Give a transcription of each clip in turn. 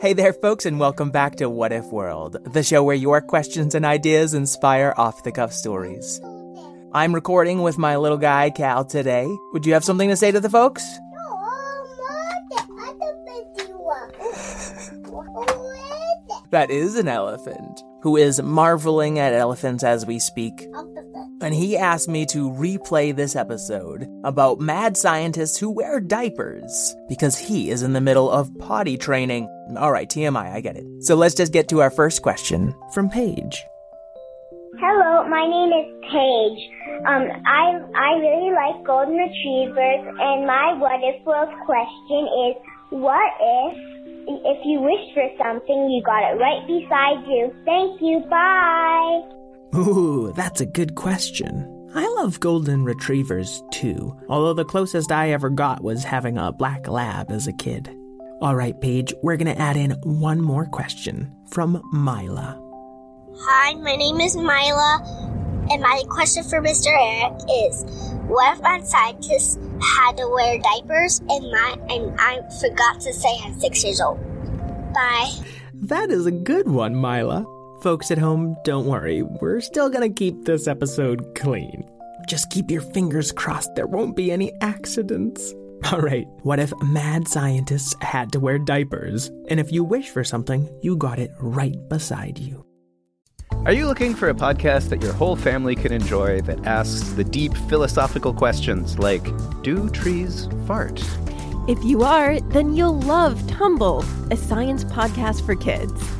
Hey there, folks, and welcome back to What If World, the show where your questions and ideas inspire off the cuff stories. I'm recording with my little guy, Cal, today. Would you have something to say to the folks? That is an elephant who is marveling at elephants as we speak. And he asked me to replay this episode about mad scientists who wear diapers because he is in the middle of potty training. All right, TMI, I get it. So let's just get to our first question from Paige. Hello, my name is Paige. Um, I I really like golden retrievers, and my what if world question is: What if if you wished for something, you got it right beside you? Thank you. Bye. Ooh, that's a good question. I love golden retrievers too, although the closest I ever got was having a black lab as a kid. All right, Paige, we're gonna add in one more question from Mila. Hi, my name is Mila, and my question for Mr. Eric is: What if mad scientists had to wear diapers, and my and I forgot to say I'm six years old? Bye. That is a good one, Mila. Folks at home, don't worry, we're still gonna keep this episode clean. Just keep your fingers crossed there won't be any accidents. All right, what if mad scientists had to wear diapers, and if you wish for something, you got it right beside you? Are you looking for a podcast that your whole family can enjoy that asks the deep philosophical questions like Do trees fart? If you are, then you'll love Tumble, a science podcast for kids.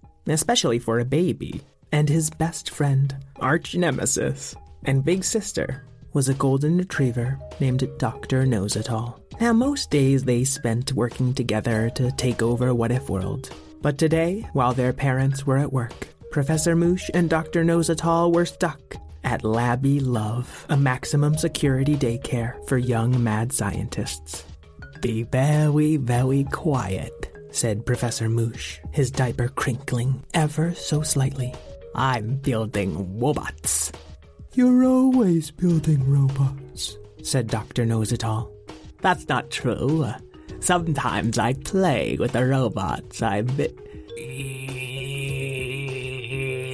especially for a baby, and his best friend, arch nemesis, and big sister was a golden retriever named Dr. Knows It All. Now, most days they spent working together to take over What If World. But today, while their parents were at work, Professor Moosh and Dr. Knows It All were stuck at Labby Love, a maximum security daycare for young mad scientists. Be very, very quiet, said Professor Moosh, his diaper crinkling ever so slightly. I'm building robots. You're always building robots, said Dr. Knows It All. That's not true. Sometimes I play with the robots. I bit.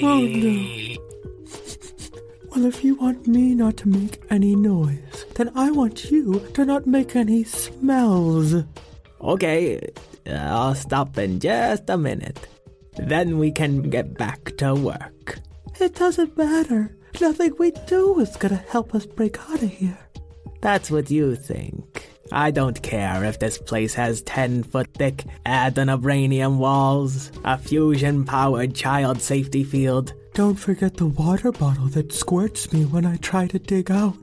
Oh no. Well, if you want me not to make any noise, then I want you to not make any smells. Okay, I'll stop in just a minute. Then we can get back to work. It doesn't matter. Nothing we do is gonna help us break out of here. That's what you think. I don't care if this place has 10 foot thick adenobranium walls, a fusion powered child safety field. Don't forget the water bottle that squirts me when I try to dig out.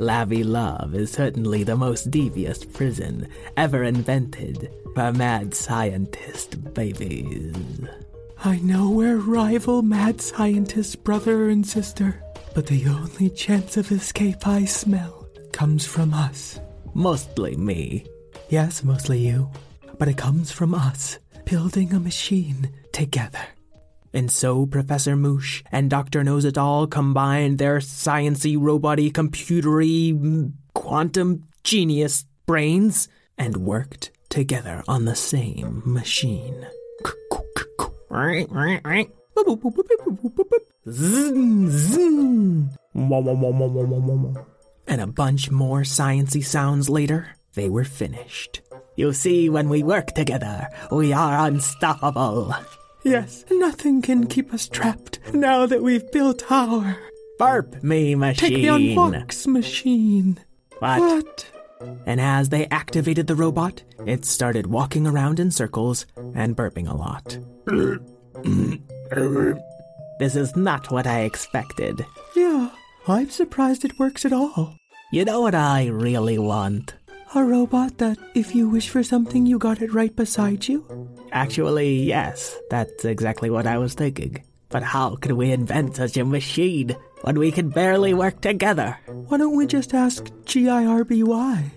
Labby Love is certainly the most devious prison ever invented for mad scientist babies. I know we're rival mad scientist brother and sister, but the only chance of escape I smell comes from us. Mostly me. Yes, mostly you. But it comes from us, building a machine together. And so Professor Moosh and Dr. Knows It All combined their sciency, roboty, computery, quantum genius brains and worked together on the same machine. And a bunch more sciency sounds later, they were finished. You see, when we work together, we are unstoppable. Yes, nothing can keep us trapped now that we've built our. Burp me machine. Take me on walks, machine. What? What? And as they activated the robot, it started walking around in circles and burping a lot. this is not what I expected. Yeah, I'm surprised it works at all. You know what I really want? A robot that, if you wish for something, you got it right beside you? Actually, yes. That's exactly what I was thinking. But how could we invent such a machine when we can barely work together? Why don't we just ask GIRBY?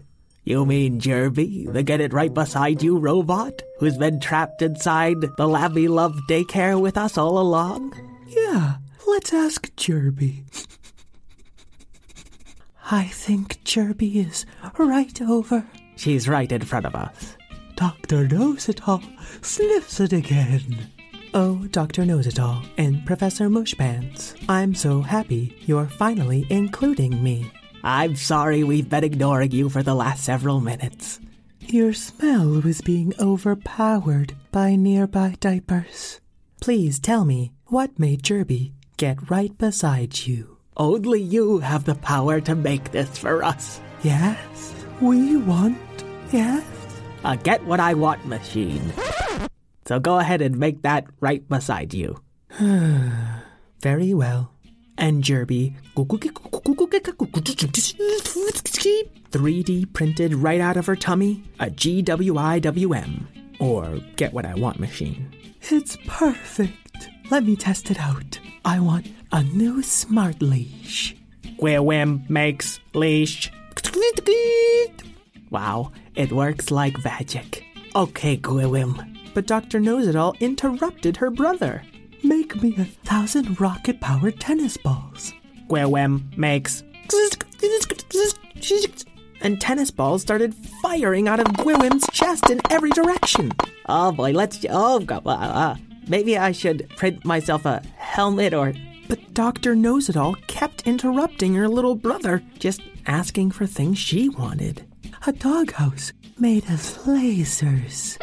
You mean Jerby, the get it right beside you robot, who's been trapped inside the Labby Love daycare with us all along? Yeah, let's ask Jerby. I think Jerby is right over. She's right in front of us. Doctor Knows It All sniffs it again. Oh, Doctor Knows It All and Professor Mooshpants, I'm so happy you're finally including me. I'm sorry we've been ignoring you for the last several minutes. Your smell was being overpowered by nearby diapers. Please tell me what made Jerby get right beside you. Only you have the power to make this for us. Yes, we want. Yes. A get what I want machine. So go ahead and make that right beside you. Very well. And Jerby 3D printed right out of her tummy a GWIWM, or get what I want machine. It's perfect. Let me test it out. I want a new smart leash. Gwewim makes leash. Wow, it works like magic. Okay, Gwewim. But Dr. Knows It All interrupted her brother. Make me a thousand rocket powered tennis balls. Gwewim makes. And tennis balls started firing out of Gwewim's chest in every direction. Oh boy, let's. Oh, God. Uh, uh, maybe I should print myself a helmet or. But Dr. Knows It All kept interrupting her little brother, just asking for things she wanted. A doghouse made of lasers.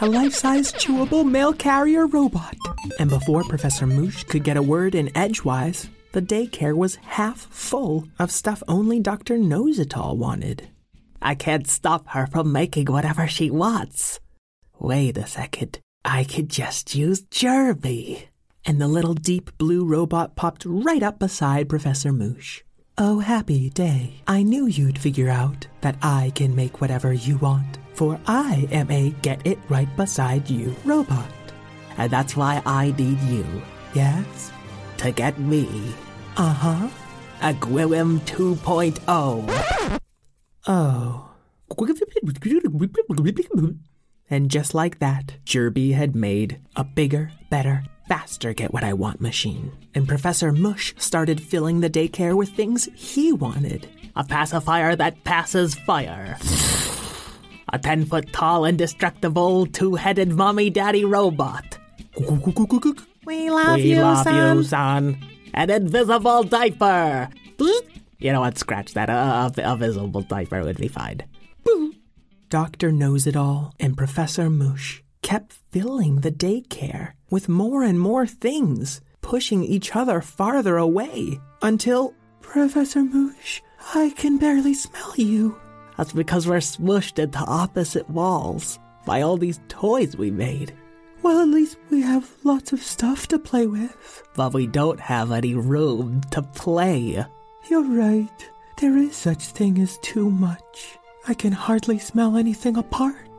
A life size chewable mail carrier robot. And before Professor Moosh could get a word in edgewise, the daycare was half full of stuff only Dr. Knows It All wanted. I can't stop her from making whatever she wants. Wait a second. I could just use Jerby. And the little deep blue robot popped right up beside Professor Moosh. Oh, happy day. I knew you'd figure out that I can make whatever you want, for I am a get it right beside you robot. And that's why I need you. Yes? To get me. Uh huh. A Gwillem 2.0. Oh. And just like that, Jerby had made a bigger, better, faster get what I want machine. And Professor Moosh started filling the daycare with things he wanted. A pacifier that passes fire. A 10 foot tall, indestructible, two headed mommy daddy robot. We love we you, love son. you, son. An invisible diaper. You know what? Scratch that. A, a, a visible diaper would be fine. Dr. Knows It All and Professor Moosh kept filling the daycare with more and more things, pushing each other farther away until. Professor Moosh, I can barely smell you. That's because we're smushed into opposite walls by all these toys we made. Well, at least we have lots of stuff to play with. But we don't have any room to play. You're right. There is such thing as too much. I can hardly smell anything apart.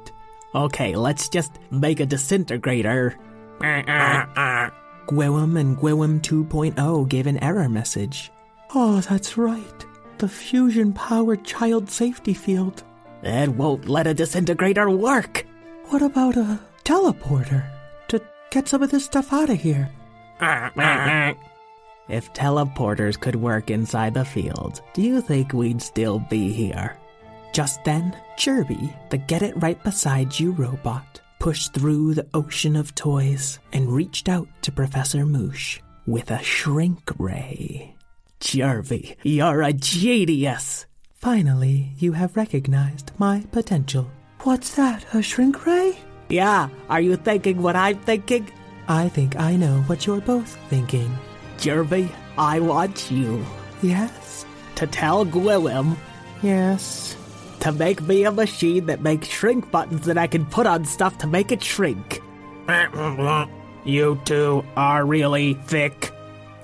Okay, let's just make a disintegrator. Gwewum and Gwewum 2.0 gave an error message. Oh, that's right. The fusion powered child safety field. It won't let a disintegrator work. What about a teleporter to get some of this stuff out of here? If teleporters could work inside the field, do you think we'd still be here? Just then, Jerby, the get it right beside you robot, pushed through the ocean of toys and reached out to Professor Moosh with a shrink ray. Jerby, you're a genius! Finally, you have recognized my potential. What's that, a shrink ray? Yeah, are you thinking what I'm thinking? I think I know what you're both thinking. Jerby, I want you. Yes? To tell Gwillem. Yes. To make me a machine that makes shrink buttons that I can put on stuff to make it shrink. you two are really thick,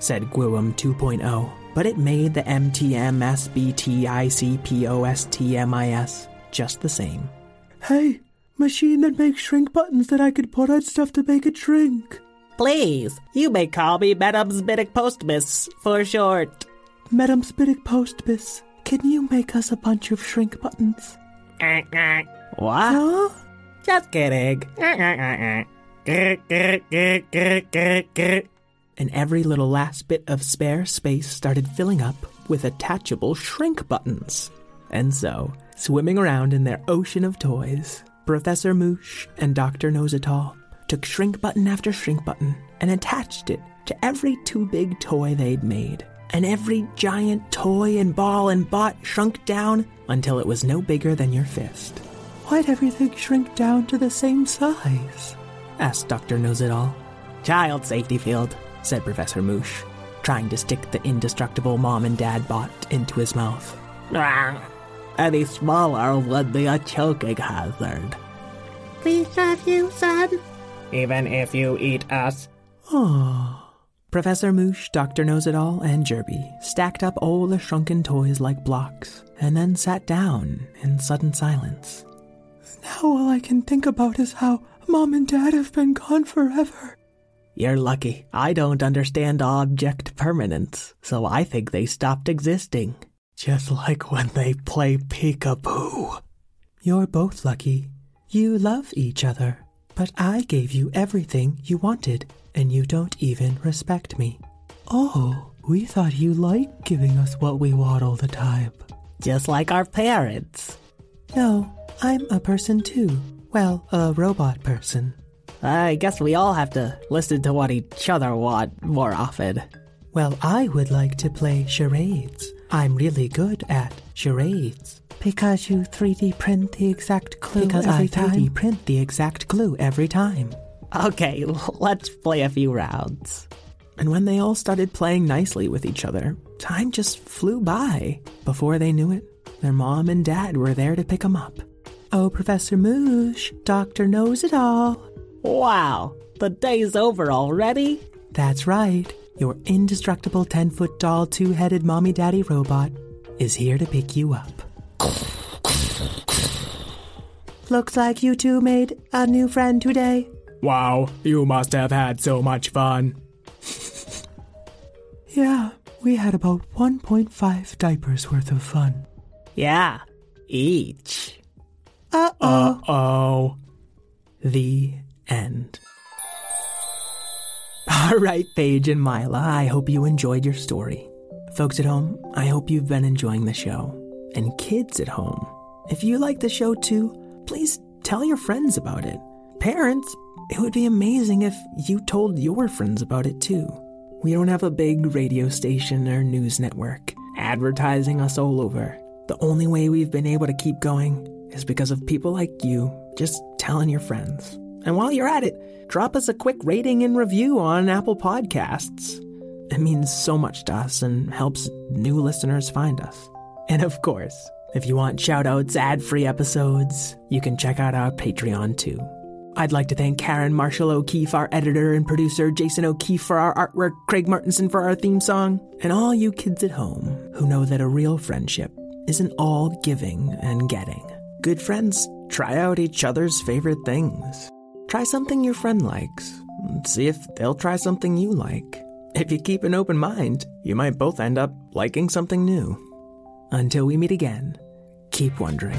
said Gwillem 2.0. But it made the MTM SBTICPOSTMIS just the same. Hey, machine that makes shrink buttons that I could put on stuff to make it shrink. Please, you may call me Madam Spitic Postmiss for short. Madam Spitic Postmiss, can you make us a bunch of shrink buttons? what? Huh? Just kidding. and every little last bit of spare space started filling up with attachable shrink buttons. And so, swimming around in their ocean of toys, Professor Moosh and Dr. Knows It All took shrink button after shrink button and attached it to every too big toy they'd made. And every giant toy and ball and bot shrunk down until it was no bigger than your fist. Why'd everything shrink down to the same size? asked Dr. Knows It All. Child safety field, said Professor Moosh, trying to stick the indestructible mom and dad bot into his mouth. Any smaller would be a choking hazard. We love you, son. Even if you eat us. Oh. Professor Moosh, Dr. Knows It All, and Jerby stacked up all the shrunken toys like blocks and then sat down in sudden silence. Now all I can think about is how Mom and Dad have been gone forever. You're lucky. I don't understand object permanence, so I think they stopped existing. Just like when they play peekaboo. You're both lucky. You love each other. But I gave you everything you wanted, and you don't even respect me. Oh, we thought you liked giving us what we want all the time. Just like our parents. No, I'm a person too. Well, a robot person. I guess we all have to listen to what each other want more often. Well, I would like to play charades. I'm really good at charades. Because you 3D print the exact clue because every I time. 3D print the exact clue every time. Okay, let's play a few rounds. And when they all started playing nicely with each other, time just flew by. Before they knew it, their mom and dad were there to pick them up. Oh, Professor Moosh, Doctor knows it all. Wow, the day's over already? That's right. Your indestructible 10 foot tall, two headed mommy daddy robot is here to pick you up. Looks like you two made a new friend today. Wow, you must have had so much fun. yeah, we had about 1.5 diapers worth of fun. Yeah, each. Uh oh. Uh oh. The end. All right, Paige and Mila, I hope you enjoyed your story. Folks at home, I hope you've been enjoying the show. and kids at home. If you like the show too, please tell your friends about it. Parents, it would be amazing if you told your friends about it too. We don't have a big radio station or news network advertising us all over. The only way we've been able to keep going is because of people like you just telling your friends. And while you're at it, drop us a quick rating and review on Apple Podcasts. It means so much to us and helps new listeners find us. And of course, if you want shoutouts, ad free episodes, you can check out our Patreon too. I'd like to thank Karen Marshall O'Keefe, our editor and producer, Jason O'Keefe for our artwork, Craig Martinson for our theme song, and all you kids at home who know that a real friendship isn't all giving and getting. Good friends try out each other's favorite things. Try something your friend likes. See if they'll try something you like. If you keep an open mind, you might both end up liking something new. Until we meet again, keep wondering.